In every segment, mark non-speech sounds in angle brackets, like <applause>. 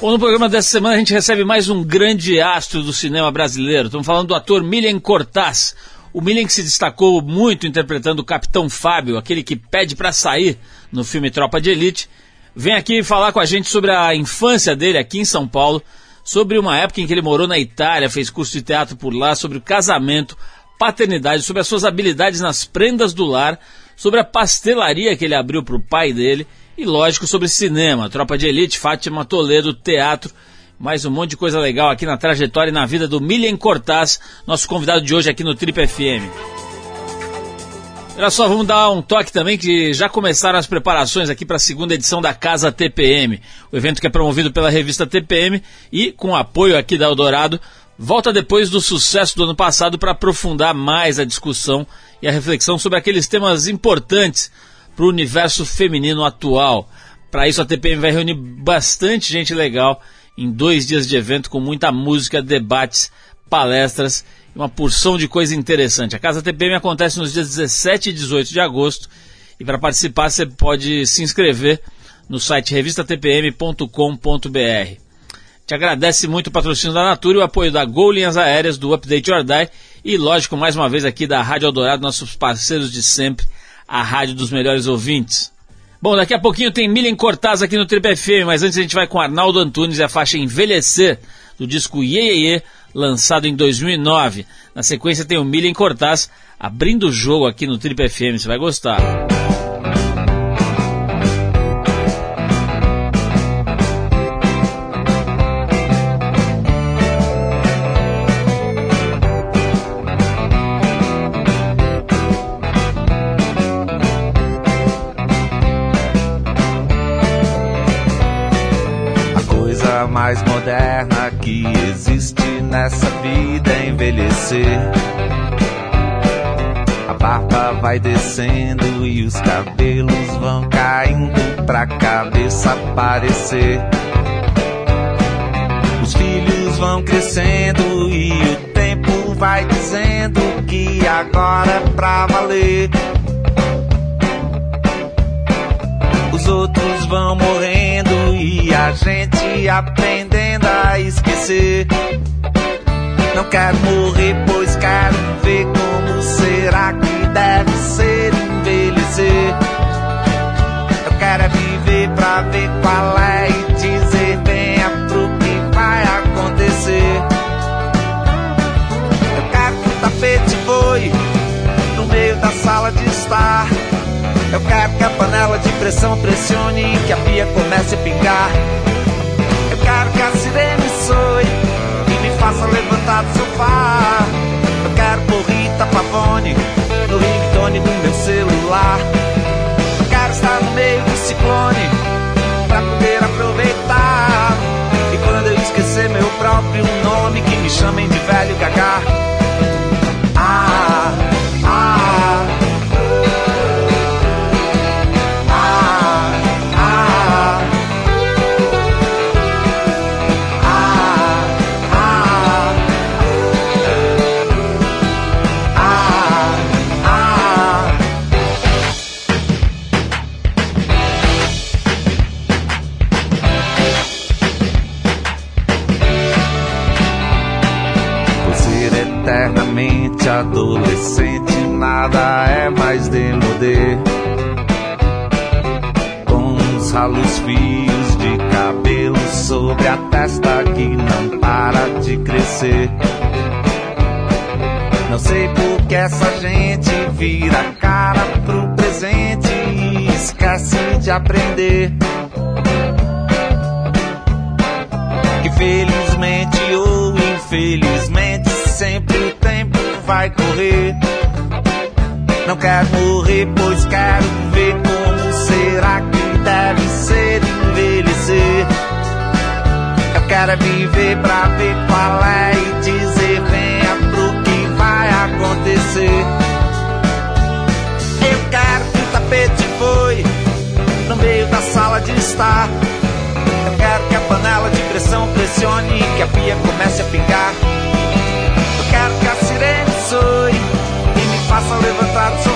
Bom, no programa dessa semana a gente recebe mais um grande astro do cinema brasileiro. Estamos falando do ator Milian Cortaz. O Milian que se destacou muito interpretando o Capitão Fábio, aquele que pede para sair no filme Tropa de Elite. Vem aqui falar com a gente sobre a infância dele aqui em São Paulo, sobre uma época em que ele morou na Itália, fez curso de teatro por lá, sobre o casamento, paternidade, sobre as suas habilidades nas prendas do lar, sobre a pastelaria que ele abriu para o pai dele e lógico sobre cinema, Tropa de Elite, Fátima Toledo, teatro, mais um monte de coisa legal aqui na trajetória e na vida do Milian Cortaz, nosso convidado de hoje aqui no Trip FM. Olha só, vamos dar um toque também que já começaram as preparações aqui para a segunda edição da Casa TPM, o evento que é promovido pela revista TPM e com apoio aqui da Eldorado, volta depois do sucesso do ano passado para aprofundar mais a discussão e a reflexão sobre aqueles temas importantes para o universo feminino atual. Para isso, a TPM vai reunir bastante gente legal em dois dias de evento com muita música, debates, palestras e uma porção de coisa interessante. A Casa TPM acontece nos dias 17 e 18 de agosto e para participar você pode se inscrever no site revistatpm.com.br. Te agradece muito o patrocínio da Natura e o apoio da Gol Linhas Aéreas, do Update Your Die e, lógico, mais uma vez aqui da Rádio Eldorado, nossos parceiros de sempre a rádio dos melhores ouvintes. Bom, daqui a pouquinho tem Milian Cortaz aqui no Triple FM, mas antes a gente vai com Arnaldo Antunes e a faixa Envelhecer, do disco Ye, Ye, Ye lançado em 2009. Na sequência tem o Milian Cortaz abrindo o jogo aqui no Triple FM, você vai gostar. Que existe nessa vida é envelhecer. A barba vai descendo e os cabelos vão caindo pra cabeça aparecer. Os filhos vão crescendo e o tempo vai dizendo que agora é pra valer. Os outros vão morrendo e a gente aprendendo a esquecer. Não quero morrer, pois quero ver como será que deve ser envelhecer. Eu quero é viver pra ver qual é e dizer venha pro que vai acontecer. Eu quero que o tapete voe no meio da sala de estar. Eu quero que a panela de pressão pressione e que a pia comece a pingar. Eu quero que a sirene soe e me faça levantar do sofá. Eu quero por Rita Pavone no ringtone do meu celular. Eu quero estar no meio do ciclone aprender. Que felizmente ou infelizmente sempre o tempo vai correr. Não quero morrer, pois quero ver como será que deve ser envelhecer. Eu quero é viver pra ver qual é e dizer venha pro que vai acontecer. Sala de estar. Eu quero que a panela de pressão pressione e que a pia comece a pingar. Eu quero que a sirene soe e me faça levantar do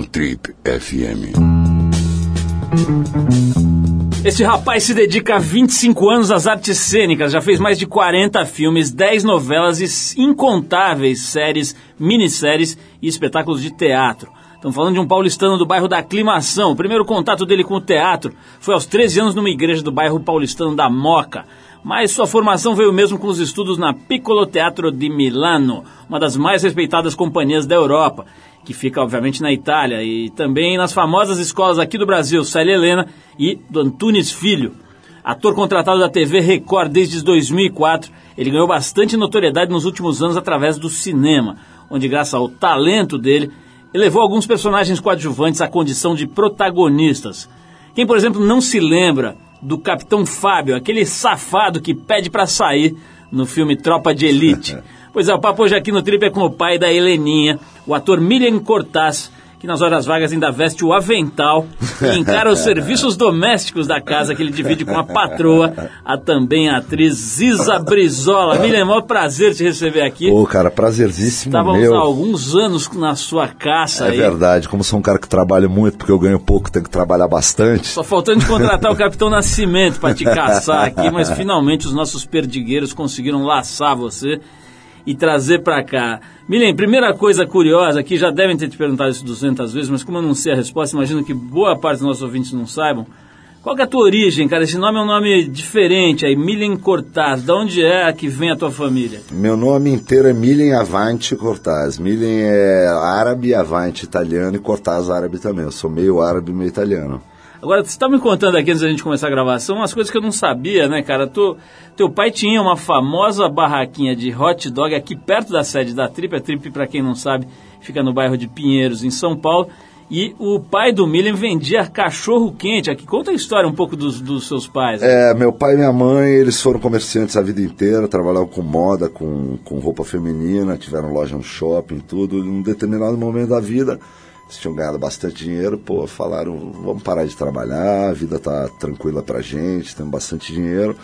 no Trip FM. Este rapaz se dedica há 25 anos às artes cênicas, já fez mais de 40 filmes, 10 novelas e incontáveis séries, minisséries e espetáculos de teatro. Estamos falando de um paulistano do bairro da Aclimação. O primeiro contato dele com o teatro foi aos 13 anos numa igreja do bairro paulistano da Moca. Mas sua formação veio mesmo com os estudos na Piccolo Teatro di Milano, uma das mais respeitadas companhias da Europa, que fica obviamente na Itália, e também nas famosas escolas aqui do Brasil, Célia Helena e do Antunes Filho. Ator contratado da TV Record desde 2004, ele ganhou bastante notoriedade nos últimos anos através do cinema, onde graças ao talento dele, elevou alguns personagens coadjuvantes à condição de protagonistas. Quem, por exemplo, não se lembra do Capitão Fábio, aquele safado que pede para sair no filme Tropa de Elite. <laughs> Pois é, o papo hoje aqui no Trip é com o pai da Heleninha, o ator Miriam Cortaz, que nas horas vagas ainda veste o avental e encara os <laughs> serviços domésticos da casa que ele divide com a patroa, a também a atriz Ziza Brizola. Miriam, é maior prazer te receber aqui. Ô, cara, prazerzíssimo Estávamos meu. há alguns anos na sua caça É aí. verdade, como sou um cara que trabalha muito, porque eu ganho pouco, tenho que trabalhar bastante. Só faltando de contratar o Capitão Nascimento para te caçar aqui, mas <laughs> finalmente os nossos perdigueiros conseguiram laçar você e trazer para cá. Milen, primeira coisa curiosa aqui, já devem ter te perguntado isso 200 vezes, mas como eu não sei a resposta, imagino que boa parte dos nossos ouvintes não saibam. Qual que é a tua origem, cara? Esse nome é um nome diferente aí, Milen Cortaz. De onde é que vem a tua família? Meu nome inteiro é Milen Avante Cortaz. Milen é árabe, Avante italiano e Cortaz árabe também. Eu sou meio árabe, meio italiano. Agora, você está me contando aqui antes da gente começar a gravação umas coisas que eu não sabia, né, cara? Tu, teu pai tinha uma famosa barraquinha de hot dog aqui perto da sede da Trip. A Trip, para quem não sabe, fica no bairro de Pinheiros, em São Paulo. E o pai do Milen vendia cachorro quente aqui. Conta a história um pouco dos, dos seus pais. né? É, meu pai e minha mãe, eles foram comerciantes a vida inteira, trabalhavam com moda, com, com roupa feminina, tiveram loja no shopping, tudo. Em um determinado momento da vida, eles tinham ganhado bastante dinheiro, pô, falaram, vamos parar de trabalhar, a vida tá tranquila pra gente, temos bastante dinheiro.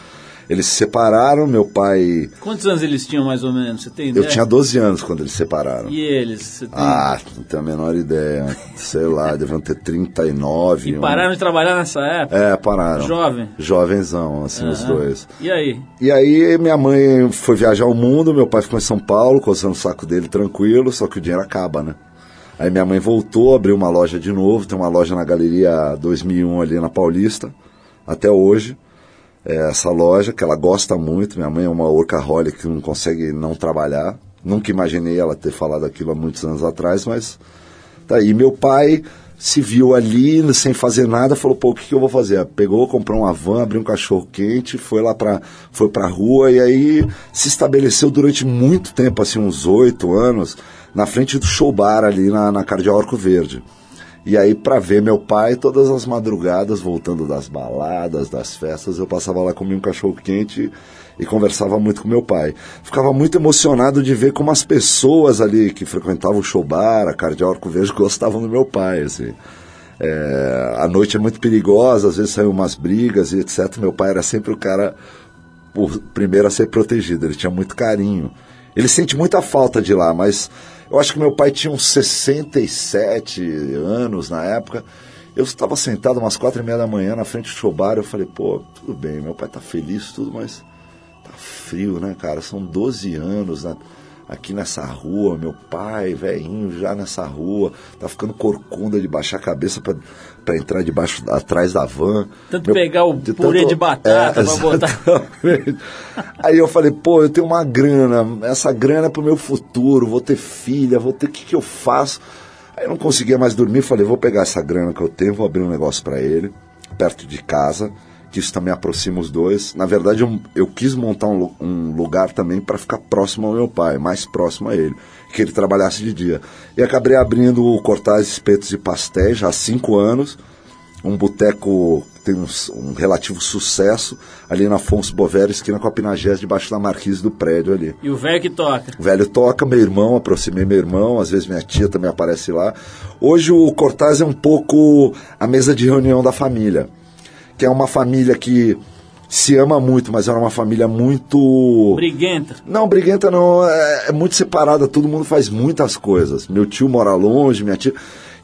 Eles se separaram, meu pai... Quantos anos eles tinham mais ou menos? Você tem Eu ideia? tinha 12 anos quando eles se separaram. E eles? Tem... Ah, não tenho a menor ideia. Sei lá, deviam ter 39. E um- pararam de trabalhar nessa época? É, pararam. Jovem? Jovenzão, assim, os Aham. dois. E aí? E aí minha mãe foi viajar o mundo, meu pai ficou em São Paulo, coçando o saco dele tranquilo, só que o dinheiro acaba, né? Aí minha mãe voltou, abriu uma loja de novo, tem uma loja na Galeria 2001 ali na Paulista, até hoje. É essa loja que ela gosta muito, minha mãe é uma workaholic que não consegue não trabalhar. Nunca imaginei ela ter falado aquilo há muitos anos atrás, mas tá aí. Meu pai se viu ali sem fazer nada, falou, pô, o que, que eu vou fazer? Pegou, comprou uma van, abriu um cachorro quente, foi lá pra, foi pra rua e aí se estabeleceu durante muito tempo, assim, uns oito anos, na frente do show bar ali na, na Cardeal Arco Verde. E aí, pra ver meu pai, todas as madrugadas, voltando das baladas, das festas, eu passava lá, comia um cachorro quente e conversava muito com meu pai. Ficava muito emocionado de ver como as pessoas ali que frequentavam o show bar, a Cardeal Arco Verde, gostavam do meu pai, assim. É, a noite é muito perigosa, às vezes saem umas brigas e etc. Meu pai era sempre o cara o primeiro a ser protegido, ele tinha muito carinho. Ele sente muita falta de lá, mas eu acho que meu pai tinha uns 67 anos na época. Eu estava sentado umas quatro e meia da manhã na frente do show bar, eu falei, pô, tudo bem, meu pai tá feliz, tudo, mas tá frio, né, cara? São 12 anos né, aqui nessa rua, meu pai, velhinho, já nessa rua, tá ficando corcunda de baixar a cabeça pra, pra entrar debaixo, atrás da van. Tanto Meu- pegar o de purê de batata pra botar. Aí eu falei, pô, eu tenho uma grana, essa grana é pro meu futuro, vou ter filha, vou ter, o que, que eu faço? Aí eu não conseguia mais dormir, falei, vou pegar essa grana que eu tenho, vou abrir um negócio para ele, perto de casa, que isso também aproxima os dois. Na verdade, eu, eu quis montar um, um lugar também para ficar próximo ao meu pai, mais próximo a ele, que ele trabalhasse de dia. E acabei abrindo o Cortaz Espetos e Pastéis já há cinco anos, um boteco que tem um, um relativo sucesso ali na Afonso Bovero, esquina com a Pinagés, debaixo da marquise do prédio ali. E o velho que toca. O velho toca, meu irmão, aproximei meu irmão, às vezes minha tia também aparece lá. Hoje o Cortaz é um pouco a mesa de reunião da família, que é uma família que se ama muito, mas era uma família muito... Briguenta. Não, briguenta não, é, é muito separada, todo mundo faz muitas coisas. Meu tio mora longe, minha tia.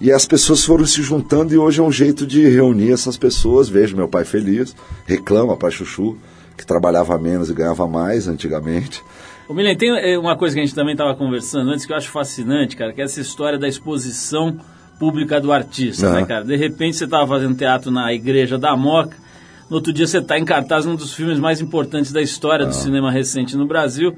E as pessoas foram se juntando e hoje é um jeito de reunir essas pessoas. Vejo meu pai feliz, reclama para Chuchu, que trabalhava menos e ganhava mais antigamente. Ô Milen, tem eh, uma coisa que a gente também estava conversando antes que eu acho fascinante, cara, que é essa história da exposição pública do artista, Uhum. né, cara? De repente você estava fazendo teatro na Igreja da Moca, no outro dia você está em cartaz num dos filmes mais importantes da história do cinema recente no Brasil,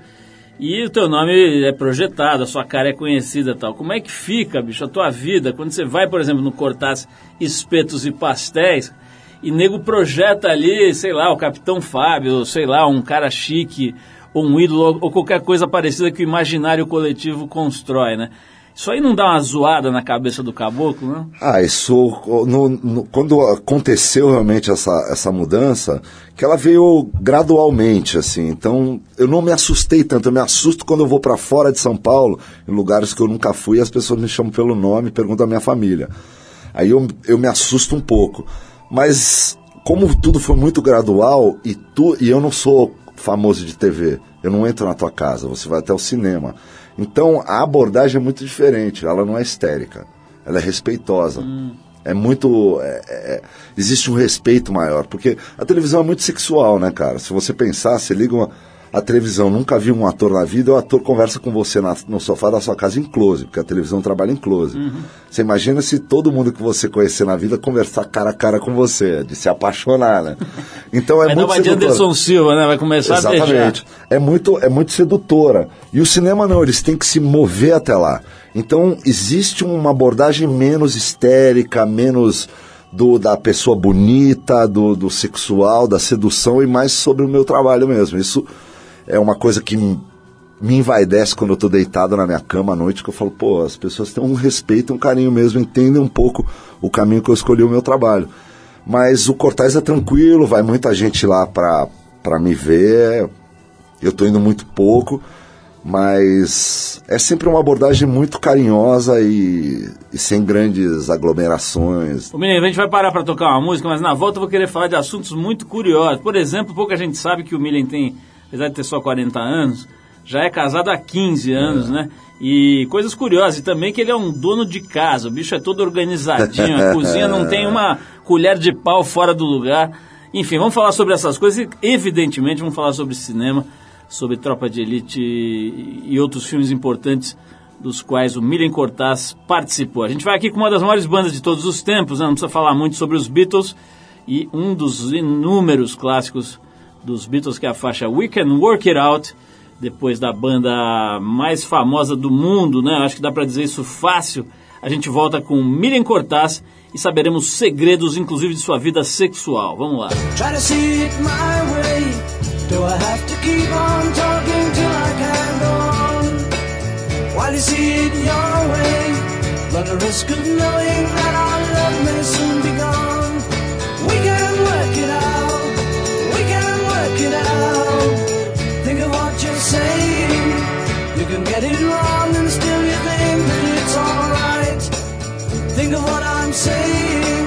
e o teu nome é projetado, a sua cara é conhecida e tal. Como é que fica, bicho, a tua vida quando você vai, por exemplo, no Cortaz Espetos e Pastéis e nego projeta ali, sei lá, o Capitão Fábio, sei lá, um cara chique, ou um ídolo, ou qualquer coisa parecida que o imaginário coletivo constrói, né? Isso aí não dá uma zoada na cabeça do caboclo, não? Ah, isso. no- no- quando aconteceu realmente essa, essa mudança, que ela veio gradualmente, assim. Então, eu não me assustei tanto. Eu me assusto quando eu vou para fora de São Paulo, em lugares que eu nunca fui, e as pessoas me chamam pelo nome perguntam a minha família. Aí eu, eu me assusto um pouco. Mas, como tudo foi muito gradual, e, tu, e eu não sou famoso de TV, eu não entro na tua casa, você vai até o cinema. Então, a abordagem é muito diferente, ela não é histérica, ela é respeitosa. É muito. é- é- existe um respeito maior, porque a televisão é muito sexual, né, cara? Se você pensar, você liga uma, a televisão, nunca viu um ator na vida, o ator conversa com você na- no sofá da sua casa em close, porque a televisão trabalha em close. Você imagina se todo mundo que você conhecer na vida conversar cara a cara com você, de se apaixonar, né? <laughs> Então é Vai dar muito uma de sedutor. Anderson Silva, né? Vai começar a. Exatamente. É muito, é muito sedutora. E o cinema não, eles têm que se mover até lá. Então, existe uma abordagem menos histérica, menos do, da pessoa bonita, do, do sexual, da sedução e mais sobre o meu trabalho mesmo. Isso é uma coisa que me, envaidece quando eu tô deitado na minha cama à noite, que eu falo, pô, as pessoas têm um respeito, um carinho mesmo, entendem um pouco o caminho que eu escolhi o meu trabalho. Mas o Cortaz é tranquilo, vai muita gente lá pra, pra me ver. Eu tô indo muito pouco, mas é sempre uma abordagem muito carinhosa e, e sem grandes aglomerações. Ô menino, a gente vai parar para tocar uma música, mas na volta eu vou querer falar de assuntos muito curiosos. Por exemplo, pouca gente sabe que o Milen tem, apesar de ter só 40 anos, já é casado há 15 anos, né? E coisas curiosas, e também que ele é um dono de casa, o bicho é todo organizadinho, a <laughs> cozinha não tem uma colher de pau fora do lugar. Enfim, vamos falar sobre essas coisas e, evidentemente, vamos falar sobre cinema, sobre Tropa de Elite e e outros filmes importantes dos quais o Milen Cortaz participou. A gente vai aqui com uma das maiores bandas de todos os tempos, né? não precisa falar muito sobre os Beatles, e um dos inúmeros clássicos dos Beatles, que é a faixa We Can Work It Out, depois da banda mais famosa do mundo, né? Acho que dá pra dizer isso fácil. A gente volta com Milen Cortaz e saberemos segredos, inclusive, de sua vida sexual. Vamos lá. Try saying. You can get it wrong and still you think that it's alright. Think of what I'm saying.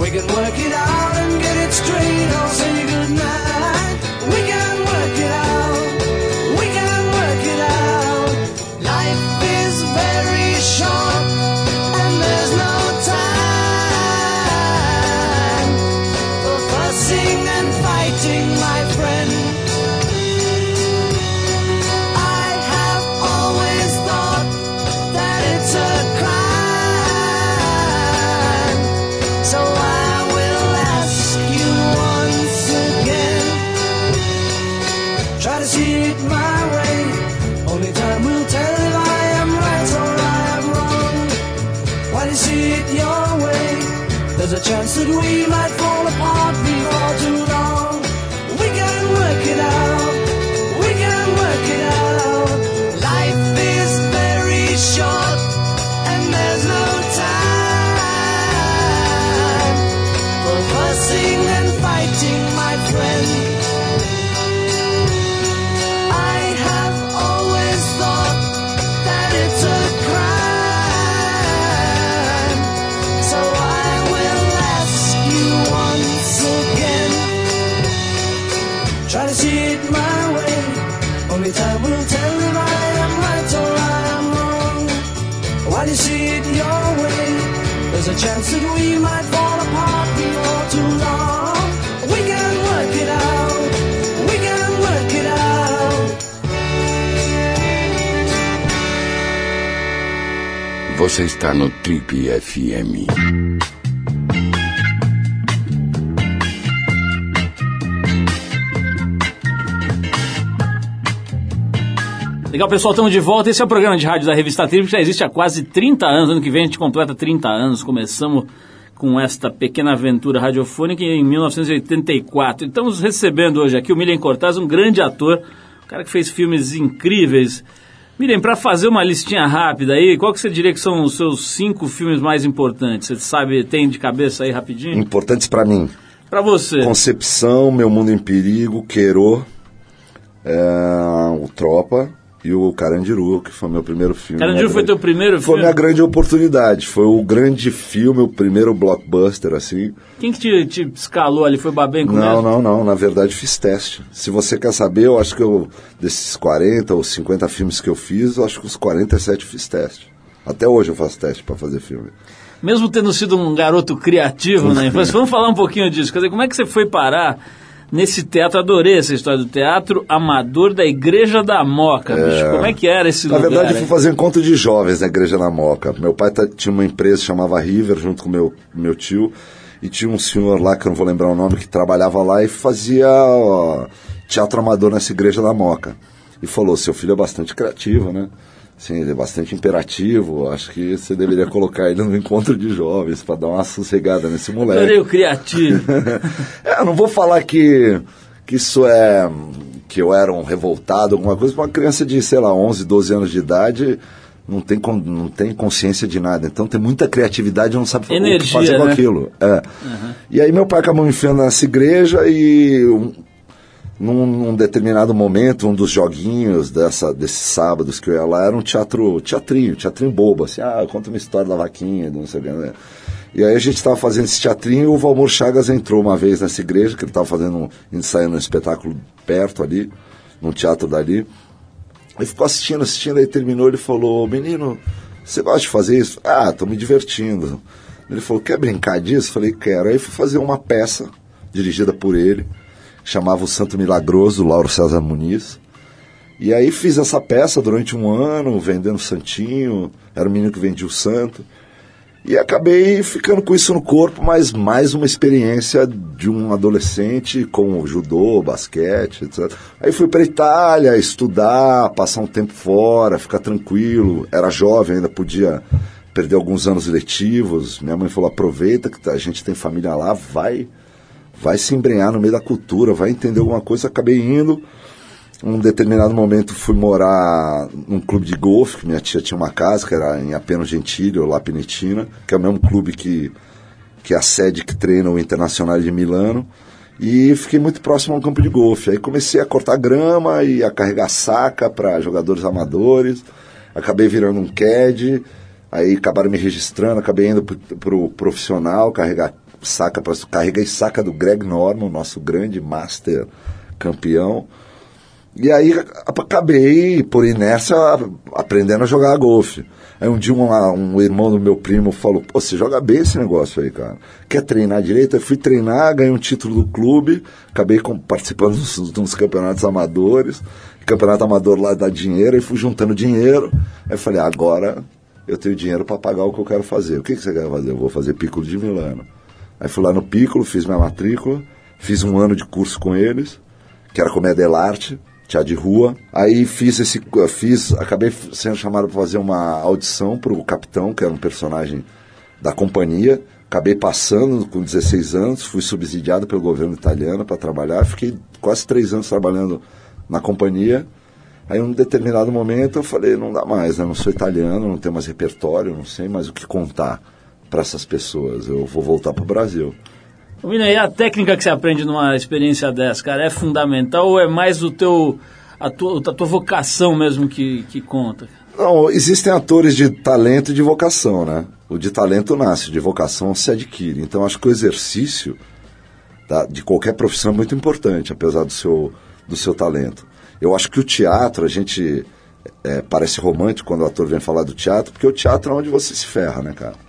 We can work it out and get it straight. I'll say a chance that we might fall chance that we might fall apart before too long. We can work it out. We can work it out. Você está no Trip FM. Legal, pessoal, estamos de volta. Esse é o programa de rádio da revista Trip, que já existe há quase 30 anos. Ano que vem a gente completa 30 anos. Começamos com esta pequena aventura radiofônica em 1984. E estamos recebendo hoje aqui o Milian Cortaz, um grande ator, um cara que fez filmes incríveis. Milian, para fazer uma listinha rápida aí, qual que você diria que são os seus cinco filmes mais importantes? Você sabe, tem de cabeça aí rapidinho? Importantes pra mim. Para você. Concepção, Meu Mundo em Perigo, Queiro, é, o Tropa e o Carandiru, que foi meu primeiro filme. Carandiru foi grande- teu primeiro Foi filme? minha grande oportunidade. Foi o grande filme, o primeiro blockbuster, assim. Quem que te, te escalou ali? Foi Babenco Não, não, não. Na verdade, fiz teste. Se você quer saber, eu acho que eu, desses 40 ou 50 filmes que eu fiz, eu acho que os 47 eu fiz teste. Até hoje eu faço teste pra fazer filme. Mesmo tendo sido um garoto criativo na infância, vamos falar um pouquinho disso. Quer dizer, como é que você foi parar nesse teatro? Adorei essa história do teatro amador da Igreja da Moca, bicho. Como é que era esse Na lugar? verdade, eu fui fazer encontro de jovens na Igreja na Moca. Meu pai tá- tinha uma empresa que chamava River, junto com meu, meu tio, e tinha um senhor lá, que eu não vou lembrar o nome, que trabalhava lá e fazia ó, teatro amador nessa Igreja da Moca. E falou: seu filho é bastante criativo, né? Sim, ele é bastante imperativo. Acho que você deveria colocar ele no encontro de jovens para dar uma sossegada nesse moleque. Adorei o criativo. <laughs> É, eu não vou falar que, que isso é. que eu era um revoltado, alguma coisa, uma criança de, sei lá, 11, 12 anos de idade. Não tem, não tem consciência de nada. Então tem muita criatividade e não sabe o que Energia, fazer com né? aquilo. É. E aí meu pai acabou me enfiando nessa igreja e num, num determinado momento, um dos joguinhos dessa, desses sábados que eu ia lá era um teatro, teatrinho, teatrinho bobo, assim, ah, conta uma história da vaquinha, não sei o que, né? E aí a gente estava fazendo esse teatrinho e o Valmor Chagas entrou uma vez nessa igreja, que ele estava fazendo, um, ensaiando um espetáculo perto ali, num teatro dali. Aí ficou assistindo, assistindo, aí terminou, ele falou, menino, você gosta de fazer isso? Ah, tô me divertindo. Ele falou, quer brincar disso? Falei, quero. Aí fui fazer uma peça, dirigida por ele, chamava O Santo Milagroso, Lauro César Muniz. E aí fiz essa peça durante um ano, vendendo santinho, era o menino que vendia o santo. E acabei ficando com isso no corpo, mas mais uma experiência de um adolescente com judô, basquete, etc. Aí fui para Itália estudar, passar um tempo fora, ficar tranquilo. Era jovem, ainda podia perder alguns anos letivos. Minha mãe falou: aproveita que a gente tem família lá, vai, vai se embrenhar no meio da cultura, vai entender alguma coisa. Acabei indo. Um determinado momento fui morar num clube de golfe, que minha tia tinha uma casa, que era em Apeno Gentilho, lá Penetina, que é o mesmo clube que, que é a sede que treina o Internacional de Milano. E fiquei muito próximo a um campo de golfe. Aí comecei a cortar grama e a carregar saca para jogadores amadores. Acabei virando um CAD. Aí acabaram me registrando, acabei indo pro, pro profissional, carregar saca, pra, carreguei saca do Greg Norman, nosso grande master campeão. E aí acabei, por inércia, aprendendo a jogar golfe. Aí um dia um, um irmão do meu primo falou, pô, você joga bem esse negócio aí, cara. Quer treinar direito? Eu fui treinar, ganhei um título do clube, acabei com- participando dos, dos campeonatos amadores. Campeonato amador lá dá dinheiro, e fui juntando dinheiro. Aí eu falei, agora eu tenho dinheiro para pagar o que eu quero fazer. O que, que você quer fazer? Eu vou fazer Piccolo de Milano. Aí fui lá no Piccolo, fiz minha matrícula, fiz um ano de curso com eles, que era comédia dell'arte, teatro de rua. Aí fiz esse, fiz, acabei sendo chamado para fazer uma audição para o capitão, que era um personagem da companhia. Acabei passando com 16 anos, fui subsidiado pelo governo italiano para trabalhar. Fiquei quase três anos trabalhando na companhia. Aí, em um determinado momento, eu falei: não dá mais, né? não sou italiano, não tenho mais repertório, não sei mais o que contar para essas pessoas. Eu vou voltar para o Brasil. Ô, Mina, e a técnica que você aprende numa experiência dessa, cara, é fundamental ou é mais o teu, a, tua, a tua vocação mesmo que, que conta? Não, existem atores de talento e de vocação, né? O de talento nasce, de vocação se adquire. Então, acho que o exercício tá, de qualquer profissão é muito importante, apesar do seu, do seu talento. Eu acho que o teatro, a gente é, parece romântico quando o ator vem falar do teatro, porque o teatro é onde você se ferra, né, cara?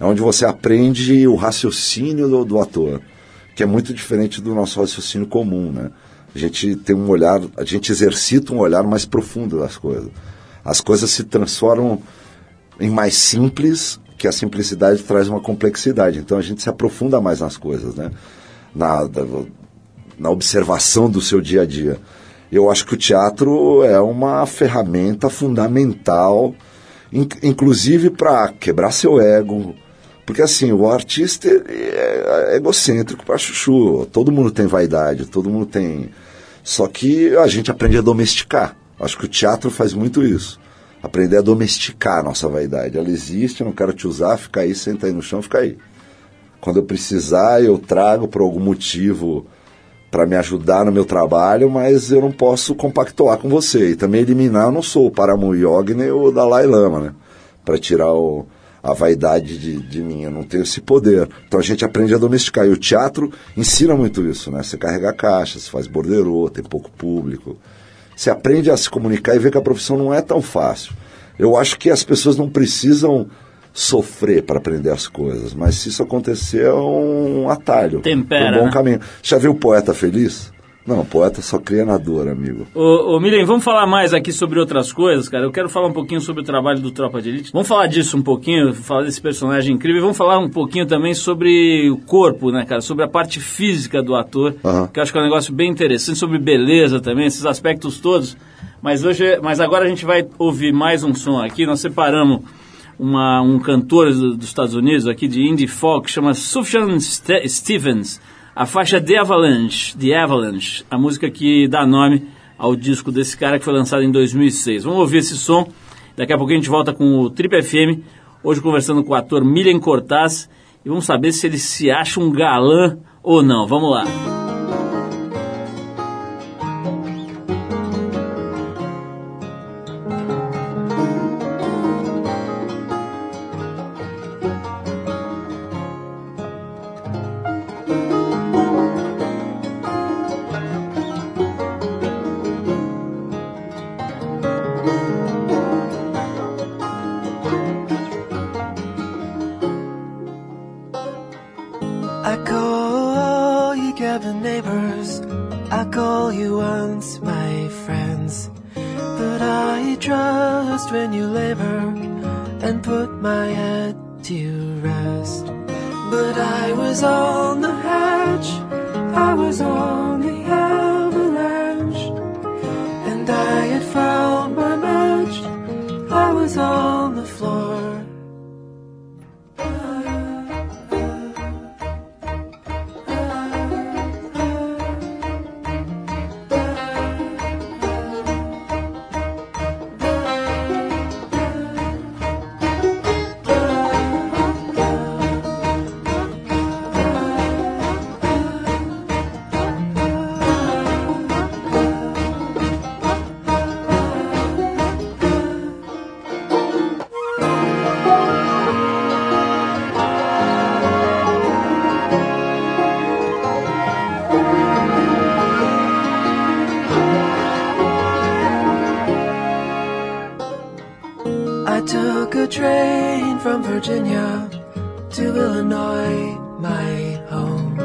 É onde você aprende o raciocínio do, do ator, que é muito diferente do nosso raciocínio comum, né? A gente tem um olhar, a gente exercita um olhar mais profundo das coisas. As coisas se transformam em mais simples, que a simplicidade traz uma complexidade. Então a gente se aprofunda mais nas coisas, né? Na, na observação do seu dia a dia. Eu acho que o teatro é uma ferramenta fundamental, in- inclusive para quebrar seu ego. Porque assim, o artista ele é egocêntrico para chuchu. Todo mundo tem vaidade, todo mundo tem. Só que a gente aprende a domesticar. Acho que o teatro faz muito isso. Aprender a domesticar a nossa vaidade. Ela existe, eu não quero te usar, fica aí, senta aí no chão, fica aí. Quando eu precisar, eu trago por algum motivo para me ajudar no meu trabalho, mas eu não posso compactuar com você. E também eliminar, eu não sou o Paramu Yogi nem o Dalai Lama, né? Para tirar o, a vaidade de, de mim, eu não tenho esse poder. Então a gente aprende a domesticar. E o teatro ensina muito isso, né? Você carrega caixa, você faz borderô, tem pouco público. Você aprende a se comunicar e ver que a profissão não é tão fácil. Eu acho que as pessoas não precisam sofrer para aprender as coisas, mas se isso acontecer é um atalho. Tempera, um bom né? caminho. Já viu o poeta feliz? Não, poeta só cria na dor, amigo. Ô, ô Milen, vamos falar mais aqui sobre outras coisas, cara. Eu quero falar um pouquinho sobre o trabalho do Tropa de Elite. Vamos falar disso um pouquinho, falar desse personagem incrível. E vamos falar um pouquinho também sobre o corpo, né, cara? Sobre a parte física do ator, Aham. que eu acho que é um negócio bem interessante, sobre beleza também, esses aspectos todos. Mas hoje, mas agora a gente vai ouvir mais um som aqui. Nós separamos uma, um cantor do- dos Estados Unidos aqui de indie folk, que chama Sufjan Ste- Stevens. A faixa The Avalanche, The Avalanche, a música que dá nome ao disco desse cara que foi lançado em 2006. Vamos ouvir esse som. Daqui a pouco a gente volta com o Trip FM. Hoje conversando com o ator Milen Cortaz e vamos saber se ele se acha um galã ou não. Vamos lá. Train from Virginia to Illinois, my home.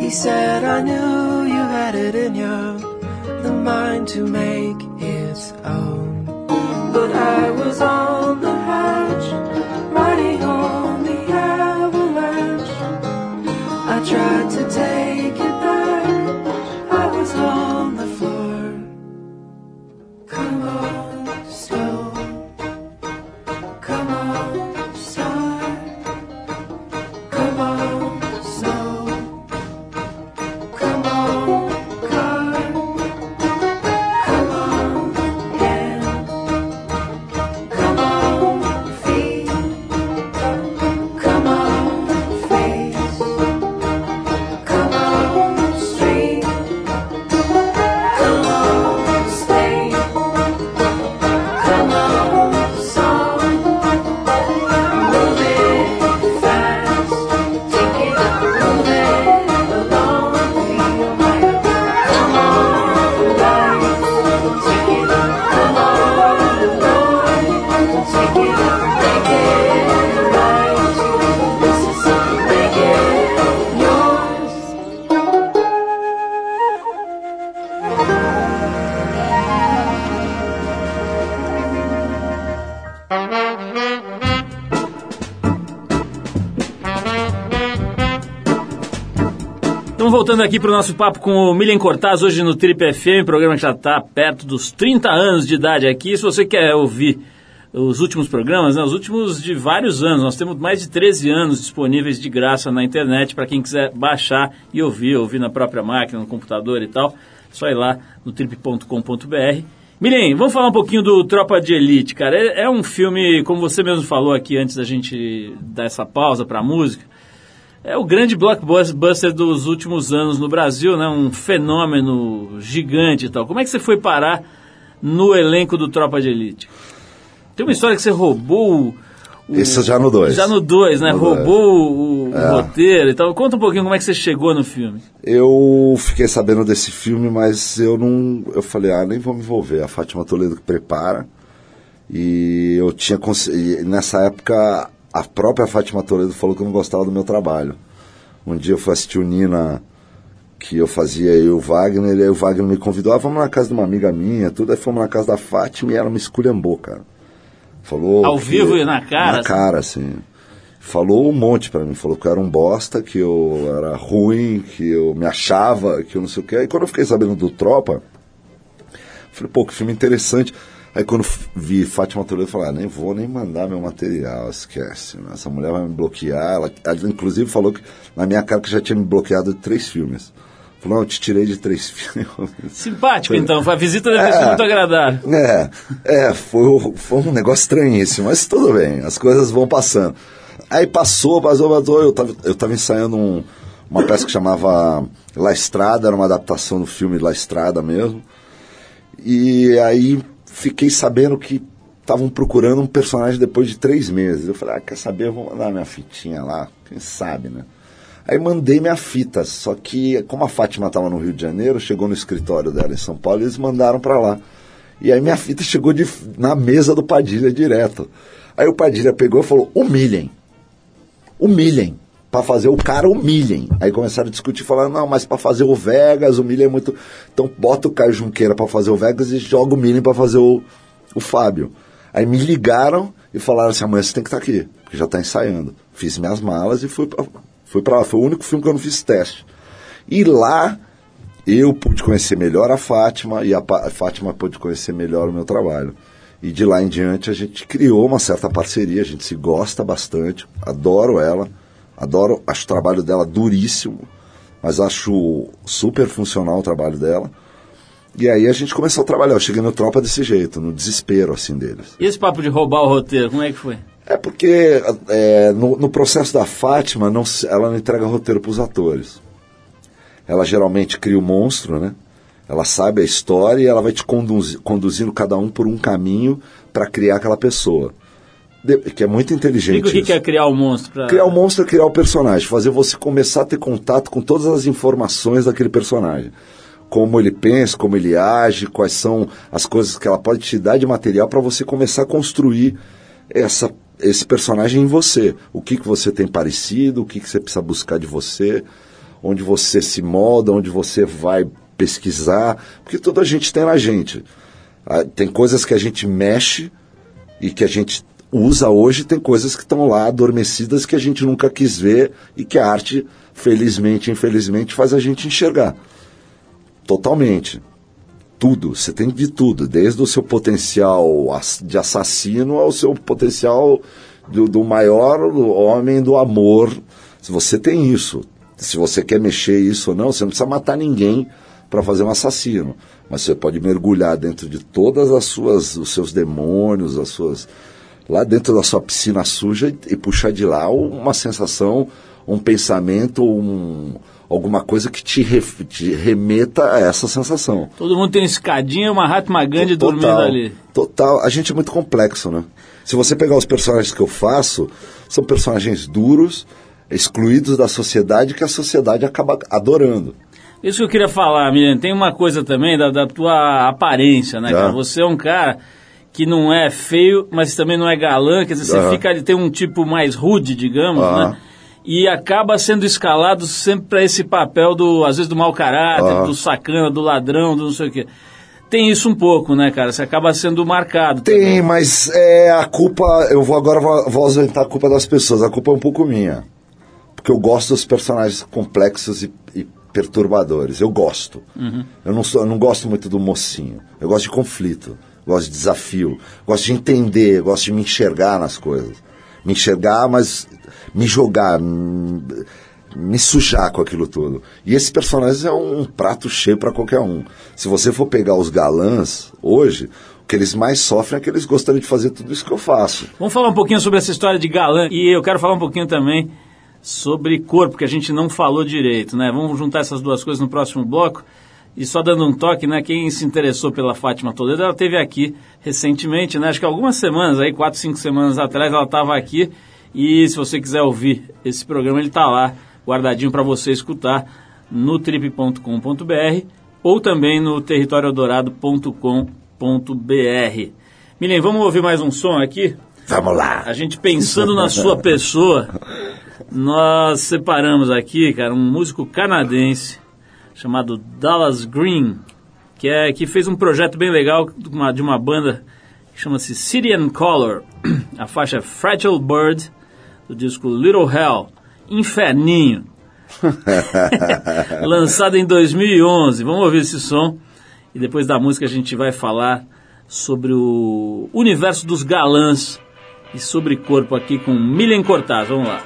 He said, I knew you had it in you, the mind to make its own. But I was on estamos voltando aqui para o nosso papo com o Milian Cortaz, hoje no Trip FM, programa que já está perto dos 30 anos de idade aqui. Se você quer ouvir os últimos programas, né, os últimos de vários anos, nós temos mais de 13 anos disponíveis de graça na internet para quem quiser baixar e ouvir, ouvir na própria máquina, no computador e tal. Só ir lá no trip.com.br. Milian, vamos falar um pouquinho do Tropa de Elite, cara. É, é um filme, como você mesmo falou aqui antes da gente dar essa pausa para a música, é o grande blockbuster dos últimos anos no Brasil, né? Um fenômeno gigante e tal. Como é que você foi parar no elenco do Tropa de Elite? Tem uma história que você roubou o... Isso já no 2. Já no 2, né? No roubou o, o É. roteiro e tal. Conta um pouquinho como é que você chegou no filme. Eu fiquei sabendo desse filme, mas eu não. Eu falei, ah, nem vou me envolver. A Fátima Toledo que prepara. E eu tinha. nessa época, a própria Fátima Toledo falou que não gostava do meu trabalho. Um dia eu fui assistir o Nina, que eu fazia eu e o Wagner, e aí o Wagner me convidou, ah, vamos na casa de uma amiga minha, tudo. Aí fomos na casa da Fátima e ela me esculhambou, cara. Falou. Ao que- vivo e na cara, Na assim? cara, assim. Falou um monte pra mim, falou que eu era um bosta, que eu era ruim, que eu me achava, que eu não sei o que. Aí quando eu fiquei sabendo do Tropa, falei, pô, que filme interessante. Aí quando vi Fátima Toledo, eu falei, ah, nem vou nem mandar meu material, esquece. né? Essa mulher vai me bloquear. Ela, ela, inclusive falou que na minha cara que já tinha me bloqueado de três filmes. Falou, não, eu te tirei de três <laughs> filmes. Simpático, então. A visita deve É. muito agradável. É, é, foi, foi um negócio estranhíssimo, mas tudo bem, as coisas vão passando. Aí passou, passou, passou, eu tava, eu tava ensaiando um- uma peça que chamava La Estrada, era uma adaptação do filme La Estrada mesmo. E aí fiquei sabendo que estavam procurando um personagem depois de três meses. Eu falei, ah, quer saber, eu vou mandar minha fitinha lá, quem sabe, né? Aí mandei minha fita, só que como a Fátima estava no Rio de Janeiro, chegou no escritório dela em São Paulo eles mandaram para lá. E aí minha fita chegou de, na mesa do Padilha direto. Aí o Padilha pegou e falou, humilhem. Humilhem. Pra fazer o cara, humilhem. Aí começaram a discutir, falando, não, mas pra fazer o Vegas, humilhem é muito... Então bota o Caio Junqueira pra fazer o Vegas e joga o Milhem pra fazer o, o Fábio. Aí me ligaram e falaram assim, amanhã você tem que estar aqui, porque já tá ensaiando. Fiz minhas malas e fui pra, fui pra lá. Foi o único filme que eu não fiz teste. E lá eu pude conhecer melhor a Fátima e a, a Fátima pôde conhecer melhor o meu trabalho. E de lá em diante a gente criou uma certa parceria, a gente se gosta bastante, adoro ela, adoro, acho o trabalho dela duríssimo, mas acho super funcional o trabalho dela. E aí a gente começou a trabalhar, eu cheguei no Tropa desse jeito, no desespero assim deles. E esse papo de roubar o roteiro, como é que foi? É porque é, no, no processo da Fátima, não ela não entrega roteiro para os atores. Ela geralmente cria o monstro, né? Ela sabe a história e ela vai te conduzi- conduzindo cada um por um caminho para criar aquela pessoa. Que é muito inteligente. Explica o que isso. é criar o monstro. Pra... Criar o monstro é criar o personagem, fazer você começar a ter contato com todas as informações daquele personagem. Como ele pensa, como ele age, quais são as coisas que ela pode te dar de material para você começar a construir essa, esse personagem em você. O que, que você tem parecido, o que, que você precisa buscar de você, onde você se molda, onde você vai pesquisar, porque tudo a gente tem na gente. Ah, Tem coisas que a gente mexe e que a gente usa hoje, tem coisas que estão lá adormecidas que a gente nunca quis ver e que a arte, felizmente, infelizmente, faz a gente enxergar. Totalmente. Tudo, você tem de tudo, desde o seu potencial de assassino ao seu potencial do, do maior homem do amor. Se você tem isso, se você quer mexer isso ou não, você não precisa matar ninguém para fazer um assassino, mas você pode mergulhar dentro de todas as suas, os seus demônios, as suas lá dentro da sua piscina suja e, puxar de lá uma sensação, um pensamento, um, alguma coisa que te, ref- te remeta a essa sensação. Todo mundo tem uma escadinha uma Mahatma Gandhi dormindo Total, ali. Total. A gente é muito complexo, né? Se você pegar os personagens que eu faço, são personagens duros, excluídos da sociedade, que a sociedade acaba adorando. Isso que eu queria falar, Miriam, tem uma coisa também da, da tua aparência, né, cara? Você é um cara que não é feio, mas também não é galã, quer dizer, você fica, tem um tipo mais rude, digamos, Aham. né? E acaba sendo escalado sempre para esse papel do, às vezes, do mau caráter, Aham. do sacana, do ladrão, do não sei o quê. Tem isso um pouco, né, cara? Você acaba sendo marcado. Tem, também. mas é a culpa. Eu vou agora vou, vou ausentar a culpa das pessoas. A culpa é um pouco minha. Porque eu gosto dos personagens complexos e, e perturbadores. Eu gosto. Eu, não sou, eu não gosto muito do mocinho. Eu gosto de conflito, gosto de desafio, gosto de entender, gosto de me enxergar nas coisas. Me enxergar, mas me jogar, hum, me sujar com aquilo tudo. E esse personagem é um prato cheio para qualquer um. Se você for pegar os galãs hoje, o que eles mais sofrem é que eles gostariam de fazer tudo isso que eu faço. Vamos falar um pouquinho sobre essa história de galã e eu quero falar um pouquinho também sobre corpo, que a gente não falou direito, né? Vamos juntar essas duas coisas no próximo bloco. E só dando um toque, né? Quem se interessou pela Fátima Toledo, ela teve aqui recentemente, né? Acho que algumas semanas, aí quatro, cinco semanas atrás, ela estava aqui. E se você quiser ouvir esse programa, ele está lá, guardadinho para você escutar no trip.com.br ou também no territoriodourado.com.br. Milen, vamos ouvir mais um som aqui? Vamos lá! A gente pensando na sua pessoa, <laughs> nós separamos aqui, cara, um músico canadense chamado Dallas Green, que, é, que fez um projeto bem legal de uma, de uma banda que chama-se City and Color. <clears throat> A faixa é Fragile Bird, do disco Little Hell, Inferninho. <laughs> Lançado em 2011. Vamos ouvir esse som e depois da música a gente vai falar sobre o universo dos galãs e sobre corpo aqui com Milen Cortaz. Vamos lá.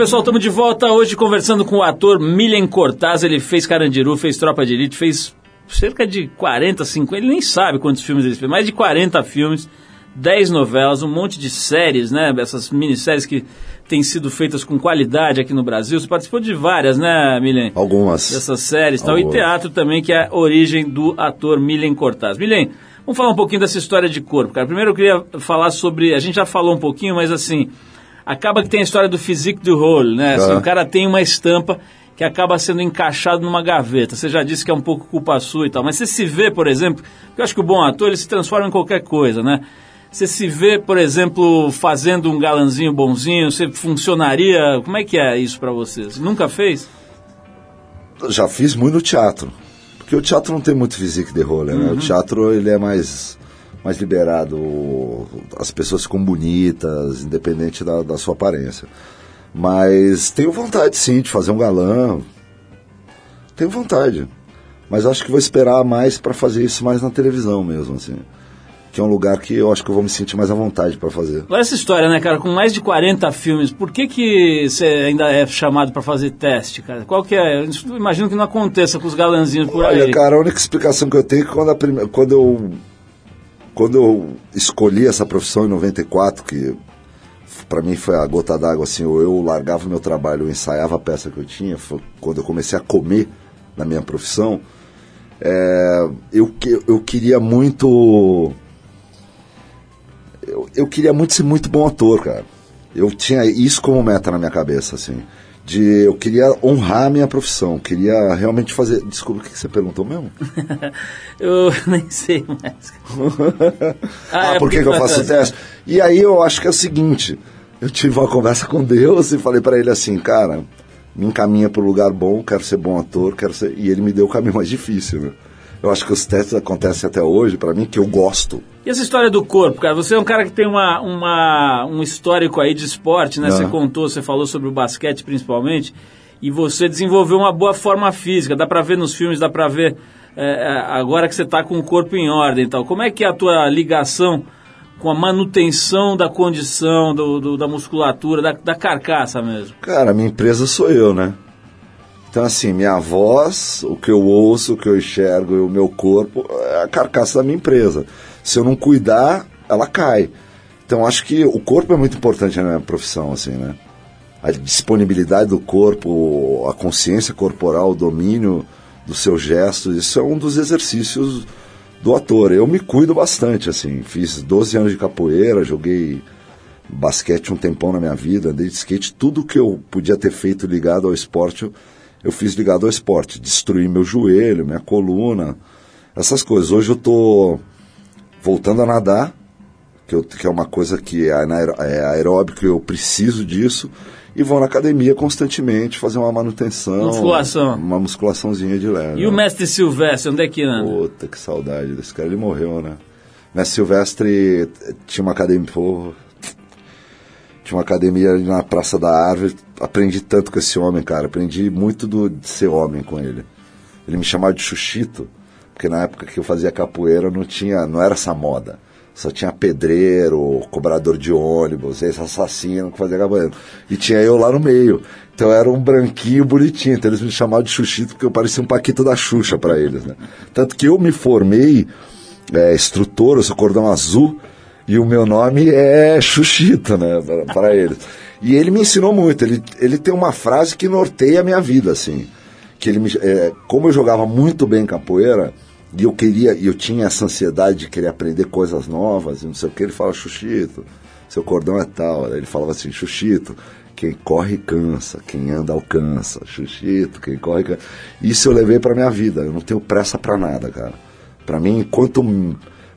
Pessoal, estamos de volta hoje conversando com o ator Milen Cortaz. Ele fez Carandiru, fez Tropa de Elite, fez cerca de 40, 50, ele nem sabe quantos filmes ele fez, mais de 40 filmes, 10 novelas, um monte de séries, né? Essas minisséries que têm sido feitas com qualidade aqui no Brasil. Você participou de várias, né, Milen? Algumas. Dessas séries e tal. E Algumas. teatro também, que é a origem do ator Milen Cortaz. Milen, vamos falar um pouquinho dessa história de corpo, cara. Primeiro eu queria falar sobre. A gente já falou um pouquinho, mas assim. Acaba que tem a história do physique du rôle, né? Assim, Tá. o cara tem uma estampa que acaba sendo encaixado numa gaveta. Você já disse que é um pouco culpa sua e tal, mas você se vê, por exemplo, porque eu acho que o bom ator ele se transforma em qualquer coisa, né? Você se vê, por exemplo, fazendo um galanzinho bonzinho, você funcionaria. Como é que é isso pra você? Você nunca fez? Já fiz muito no teatro. Porque o teatro não tem muito physique de role, né? O teatro ele é mais, mais liberado. As pessoas ficam bonitas, independente da, da sua aparência. Mas tenho vontade sim de fazer um galã. Tenho vontade. Mas acho que vou esperar mais para fazer isso mais na televisão mesmo, assim. Que é um lugar que eu acho que eu vou me sentir mais à vontade para fazer. Olha essa história, né, cara? Com mais de 40 filmes, por que, que você ainda é chamado pra fazer teste, cara? Qual que é? Eu imagino que não aconteça com os galanzinhos por Olha, aí. cara, a única explicação que eu tenho é que quando, a prime- quando eu quando eu escolhi essa profissão em 94, que pra mim foi a gota d'água, assim, ou eu largava o meu trabalho, eu ensaiava a peça que eu tinha, foi quando eu comecei a comer na minha profissão, é, eu, eu queria muito. Eu, eu queria muito ser muito bom ator, cara. Eu tinha isso como meta na minha cabeça, assim. De, eu queria honrar a minha profissão, queria realmente fazer. Desculpa, o que você perguntou mesmo? <laughs> Eu nem sei mais. <laughs> Ah, é por que, que eu faço o teste? E aí eu acho que é o seguinte: eu tive uma conversa com Deus e falei pra ele assim, cara, me encaminha pro lugar bom, quero ser bom ator, quero ser. E ele me deu o caminho mais difícil, né? Eu acho que os testes acontecem até hoje, pra mim, que eu gosto. E essa história do corpo, cara? Você é um cara que tem uma, uma, um histórico aí de esporte, né? Ah. Você contou, você falou sobre o basquete principalmente, e você desenvolveu uma boa forma física. Dá pra ver nos filmes, dá pra ver é, é, agora que você tá com o corpo em ordem e tal. Como é que é a tua ligação com a manutenção da condição, do, do- da musculatura, da, da carcaça mesmo? Cara, minha empresa sou eu, né? Então, assim, minha voz, o que eu ouço, o que eu enxergo e o meu corpo é a carcaça da minha empresa. Se eu não cuidar, ela cai. Então, acho que o corpo é muito importante na minha profissão, assim, né? A disponibilidade do corpo, a consciência corporal, o domínio dos seus gestos, isso é um dos exercícios do ator. Eu me cuido bastante, assim. Fiz 12 anos de capoeira, joguei basquete um tempão na minha vida, andei de skate, tudo que eu podia ter feito ligado ao esporte, eu, eu fiz ligado ao esporte. Destruí meu joelho, minha coluna, essas coisas. Hoje eu tô voltando a nadar, que, eu- que é uma coisa que é, anaeró- é aeróbico, eu preciso disso, e vou na academia constantemente fazer uma manutenção. Musculação. Uma musculaçãozinha de leve. E o né? mestre Silvestre, onde é que anda? Puta, que saudade desse cara. Ele morreu, né? Mestre Silvestre eh, tinha uma academia. Pô, tinha uma academia ali na Praça da Árvore. Aprendi tanto com esse homem, cara. Aprendi muito do, de ser homem com ele. Ele me chamava de Xuxito, porque na época que eu fazia capoeira não tinha, não era essa moda. Só tinha pedreiro, cobrador de ônibus, esse assassino que fazia capoeira. E tinha eu lá no meio. Então era um branquinho bonitinho. Então eles me chamavam de Xuxito porque eu parecia um Paquito da Xuxa para eles, né? Tanto que eu me formei é, instrutor, eu sou cordão azul, e o meu nome é Xuxito, né, para eles. E ele me ensinou muito, ele, ele tem uma frase que norteia a minha vida, assim, que ele me, é, como eu jogava muito bem capoeira, e eu queria, eu tinha essa ansiedade de querer aprender coisas novas, e não sei o que, ele fala, Xuxito, seu cordão é tal, Aí ele falava assim, Xuxito, quem corre cansa, quem anda alcança, Xuxito, quem corre cansa. Isso eu levei pra minha vida, eu não tenho pressa pra nada, cara. Pra mim, quanto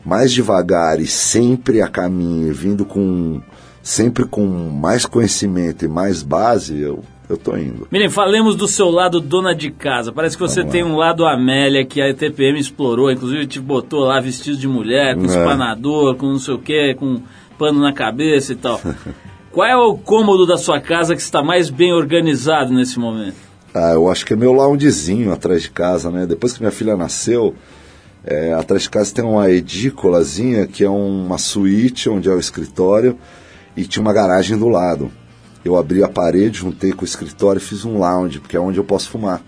mais devagar e sempre a caminho, vindo com sempre com mais conhecimento e mais base, eu, eu tô indo. Miren, falemos do seu lado dona de casa. Parece que você Vamos tem lá. um lado Amélia que a TPM explorou, inclusive te botou lá vestido de mulher, com É. espanador, com não sei o que, com pano na cabeça e tal. <laughs> Qual é o cômodo da sua casa que está mais bem organizado nesse momento? Ah, eu acho que é meu loungezinho atrás de casa, né? Depois que minha filha nasceu, é, atrás de casa tem uma edículazinha que é uma suíte onde é o escritório e tinha uma garagem do lado. eu abri a parede, juntei com o escritório e fiz um lounge, porque é onde eu posso fumar.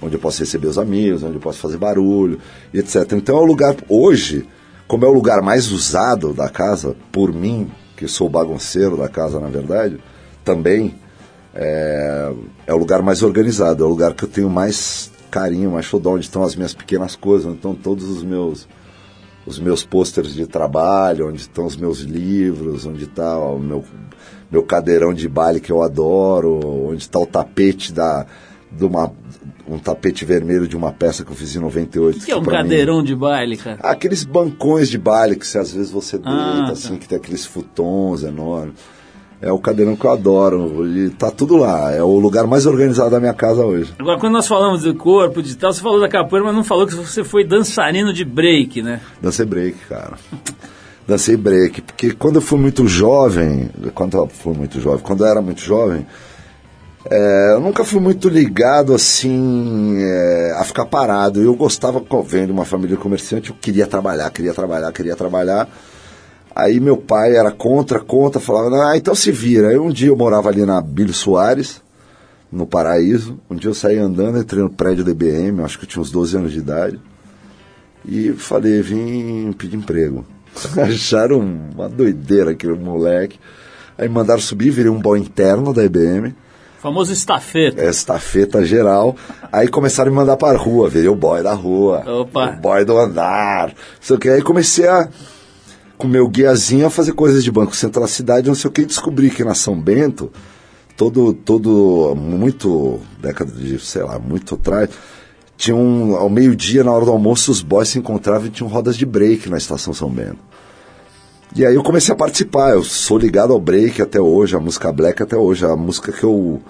Onde eu posso receber os amigos, onde eu posso fazer barulho, etc. Então é o lugar, hoje, como é o lugar mais usado da casa, por mim, que sou o bagunceiro da casa, na verdade, também é, é o lugar mais organizado, é o lugar que eu tenho mais carinho, mais xodó, onde estão as minhas pequenas coisas, onde estão todos os meus os meus pôsteres de trabalho, onde estão os meus livros, onde está o meu, meu cadeirão de baile que eu adoro, onde está o tapete da, de uma, um tapete vermelho de uma peça que eu fiz em 98. O que é um pra mim- cadeirão de baile, cara? Aqueles bancões de baile que se, às vezes você deita, Ah, tá. assim, que tem aqueles futons enormes. É o cadeirão que eu adoro. E tá tudo lá. É o lugar mais organizado da minha casa hoje. Agora, quando nós falamos de corpo, de tal, você falou da capoeira, mas não falou que você foi dançarino de break, né? Dancei break, cara. <laughs> Dancei break. Porque quando eu fui muito jovem, quando eu fui muito jovem, quando eu era muito jovem, é, eu nunca fui muito ligado assim é, a ficar parado. Eu gostava, vendo uma família comerciante, eu queria trabalhar, queria trabalhar, queria trabalhar. Aí meu pai era contra, contra, falava, ah, então se vira. Aí um dia eu morava ali na Bílio Soares, no Paraíso. Um dia eu saí andando, entrei no prédio da IBM, acho que eu tinha uns 12 anos de idade. E falei, vim pedir emprego. <laughs> Acharam uma doideira aquele moleque. Aí mandaram subir, virei um boy interno da IBM, O famoso estafeta. é, estafeta geral. Aí começaram a me mandar para a rua, virei o boy da rua, Opa. o boy do andar, sei o que. Aí comecei a, com meu guiazinho, a fazer coisas de banco central da cidade, não sei o que, e descobri que na São Bento, todo, todo, muito, década de, sei lá, muito atrás, tinha um, ao meio-dia, na hora do almoço, os boys se encontravam e tinham rodas de break na estação São Bento. E aí eu comecei a participar, eu sou ligado ao break até hoje, a música black até hoje, a música que eu,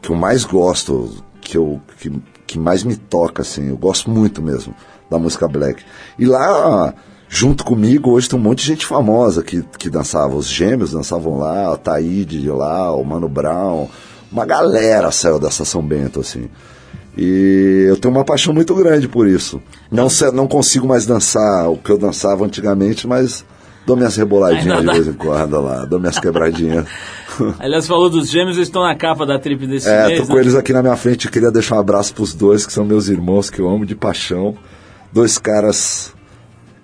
que eu mais gosto, que, eu, que, que mais me toca, assim, eu gosto muito mesmo da música black. E lá, junto comigo, hoje tem um monte de gente famosa que, que dançava, os gêmeos dançavam lá, a Taíde de lá, o Mano Brown, uma galera saiu dessa São Bento, assim. E eu tenho uma paixão muito grande por isso. Não, não consigo mais dançar o que eu dançava antigamente, mas dou minhas reboladinhas Ainda de vez em quando lá, dou minhas quebradinhas. <laughs> Aliás, falou dos gêmeos, eles estão na capa da trip desse É, mês. tô com né? eles aqui na minha frente. Queria deixar um abraço pros dois, que são meus irmãos, que eu amo de paixão. Dois caras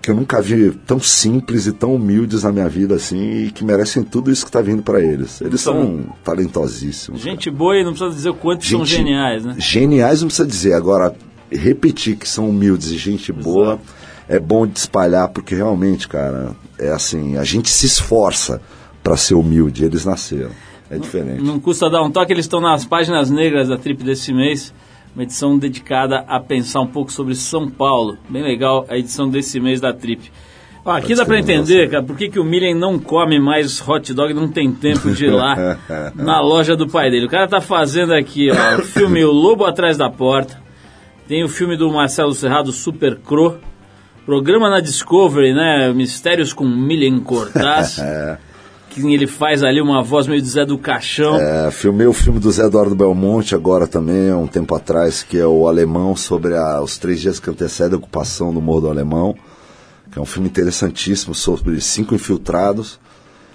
que eu nunca vi tão simples e tão humildes na minha vida assim, e que merecem tudo isso que tá vindo pra eles. Eles são talentosíssimos. cara. Gente boa e não precisa dizer o quanto são Gente geniais, né? Geniais não precisa dizer. Agora, repetir que são humildes e gente boa é bom de espalhar, porque realmente, cara, é assim, a gente se esforça pra ser humilde, eles nasceram. É diferente. Não custa dar um toque, eles estão nas páginas negras da trip desse mês. Uma edição dedicada a pensar um pouco sobre São Paulo. Bem legal a edição desse mês da trip. Ó, aqui dá pra entender, cara, por que, que o Miriam não come mais hot dog, não tem tempo de ir lá <laughs> na loja do pai dele. O cara tá fazendo aqui, ó, o filme O Lobo Atrás da Porta. Tem o filme do Marcelo Serrado, Super Cro. Programa na Discovery, né? Mistérios com Miriam Cortaz. <laughs> Que ele faz ali uma voz meio de Zé do Caixão. É, filmei o filme do Zé Eduardo Belmonte agora também, há um tempo atrás, que é o Alemão, sobre a- os três dias que antecedem a ocupação do Morro do Alemão, que é um filme interessantíssimo sobre cinco infiltrados.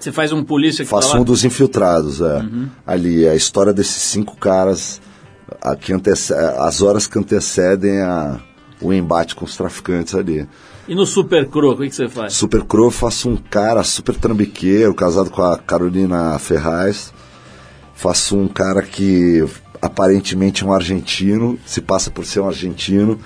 Você faz um polícia que Faço tá um dos infiltrados, é. Ali, é a história desses cinco caras, a que as horas que antecedem a, o embate com os traficantes ali. E no Super Cro, o que, você faz? Super Crow, faço um cara super trambiqueiro, casado com a Carolina Ferraz. Faço um cara que aparentemente é um argentino, se passa por ser um argentino,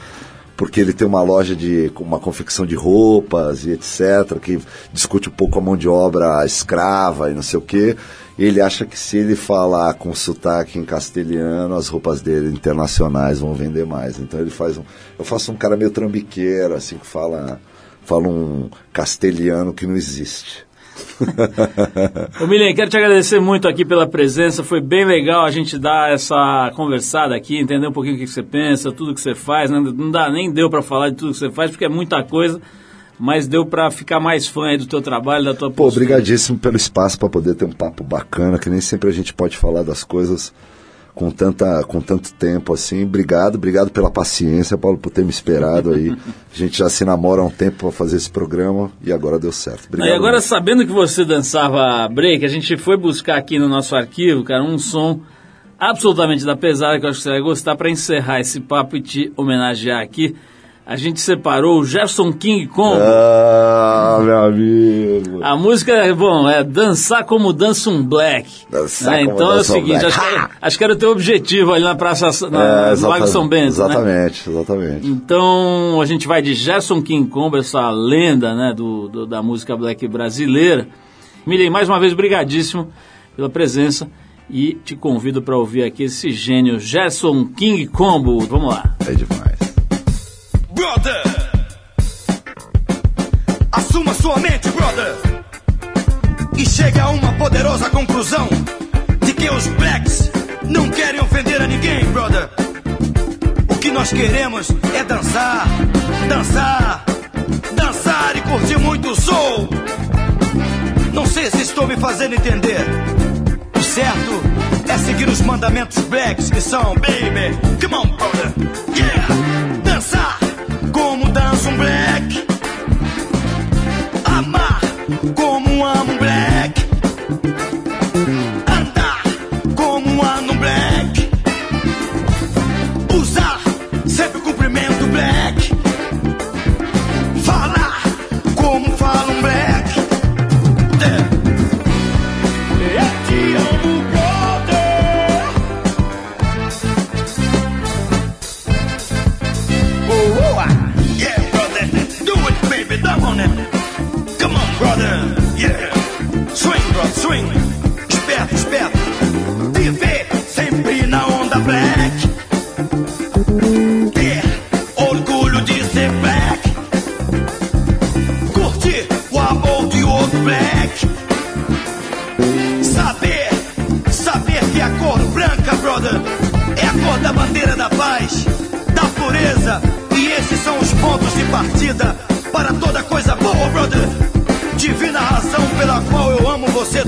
porque ele tem uma loja de uma confecção de roupas e etc, que discute um pouco a mão de obra escrava e não sei o quê. Ele acha que se ele falar com sotaque em castelhano, as roupas dele internacionais vão vender mais. Então ele faz um, eu faço um cara meio trambiqueiro, assim que fala fala um castelhano que não existe. <laughs> Ô Milen, quero te agradecer muito aqui pela presença. Foi bem legal a gente dar essa conversada aqui, entender um pouquinho o que você pensa, tudo que você faz. né? Não dá, nem deu pra falar de tudo que você faz, porque é muita coisa, mas deu pra ficar mais fã aí do teu trabalho, da tua Pô, postura. obrigadíssimo pelo espaço para poder ter um papo bacana, que nem sempre a gente pode falar das coisas com, tanta, com tanto tempo assim. Obrigado, obrigado pela paciência, Paulo, por ter me esperado aí. <laughs> A gente já se namora há um tempo para fazer esse programa e agora deu certo. Obrigado. e agora, mesmo. sabendo que você dançava break, a gente foi buscar aqui no nosso arquivo, cara, um som absolutamente da pesada que eu acho que você vai gostar para encerrar esse papo e te homenagear aqui. A gente separou o Jefferson King Combo. Ah, meu amigo. A música, bom, é dançar como dança um black. Dançar né? como Então é o um seguinte, black. acho que, era, acho que era o teu objetivo ali na Praça na, É, no Lago São Bento, né? Exatamente, exatamente. Então a gente vai de Gerson King Combo, essa lenda né, do, do- da música black brasileira. Miriam, mais uma vez, brigadíssimo pela presença e te convido para ouvir aqui esse gênio Gerson King Combo. Vamos lá. É demais. Brother! Assuma sua mente, brother! E chegue a uma poderosa conclusão de que os blacks não querem ofender a ninguém, brother! O que nós queremos é dançar, dançar, dançar e curtir muito soul! Não sei se estou me fazendo entender. O certo é seguir os mandamentos blacks que são, baby, come on, brother, yeah! Dançar dança um black.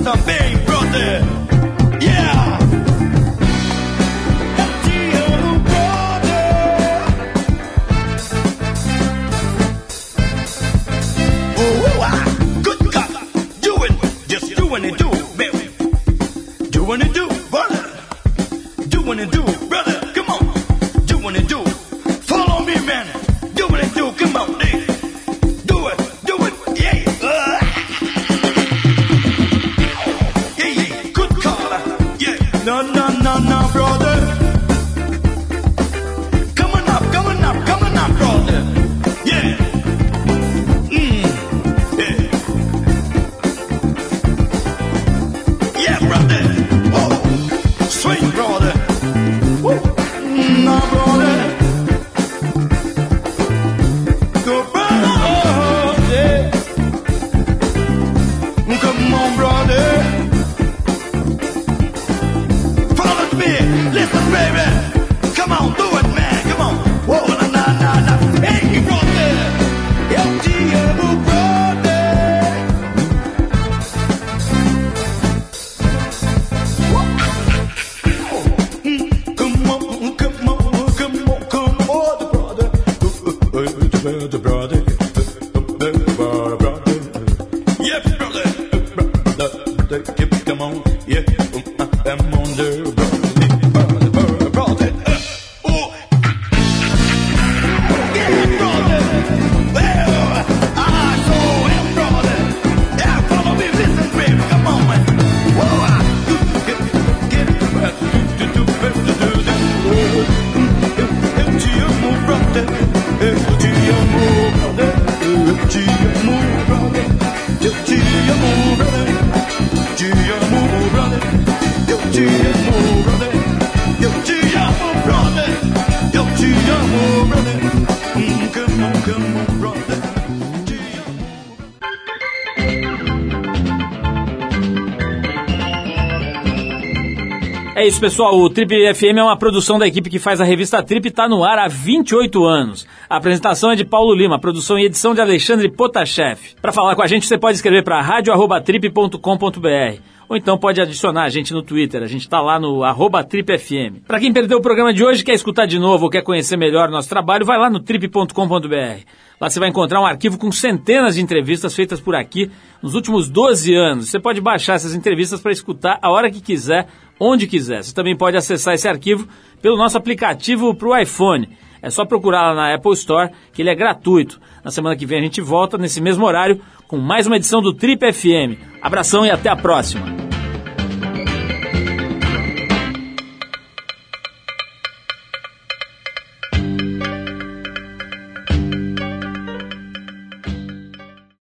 Também, brother. Pessoal. O Trip FM é uma produção da equipe que faz a revista Trip e está no ar há 28 anos. A apresentação é de Paulo Lima, produção e edição de Alexandre Potashev. Para falar com a gente, você pode escrever para radio@trip.com.br ou então pode adicionar a gente no Twitter. A gente está lá no TripFM. Para quem perdeu o programa de hoje, quer escutar de novo ou quer conhecer melhor o nosso trabalho, vai lá no trip.com.br. Lá você vai encontrar um arquivo com centenas de entrevistas feitas por aqui nos últimos 12 anos. Você pode baixar essas entrevistas para escutar a hora que quiser, onde quiser. Você também pode acessar esse arquivo pelo nosso aplicativo para o iPhone. É só procurar lá na Apple Store, que ele é gratuito. Na semana que vem a gente volta nesse mesmo horário com mais uma edição do Trip FM. Abração e até a próxima.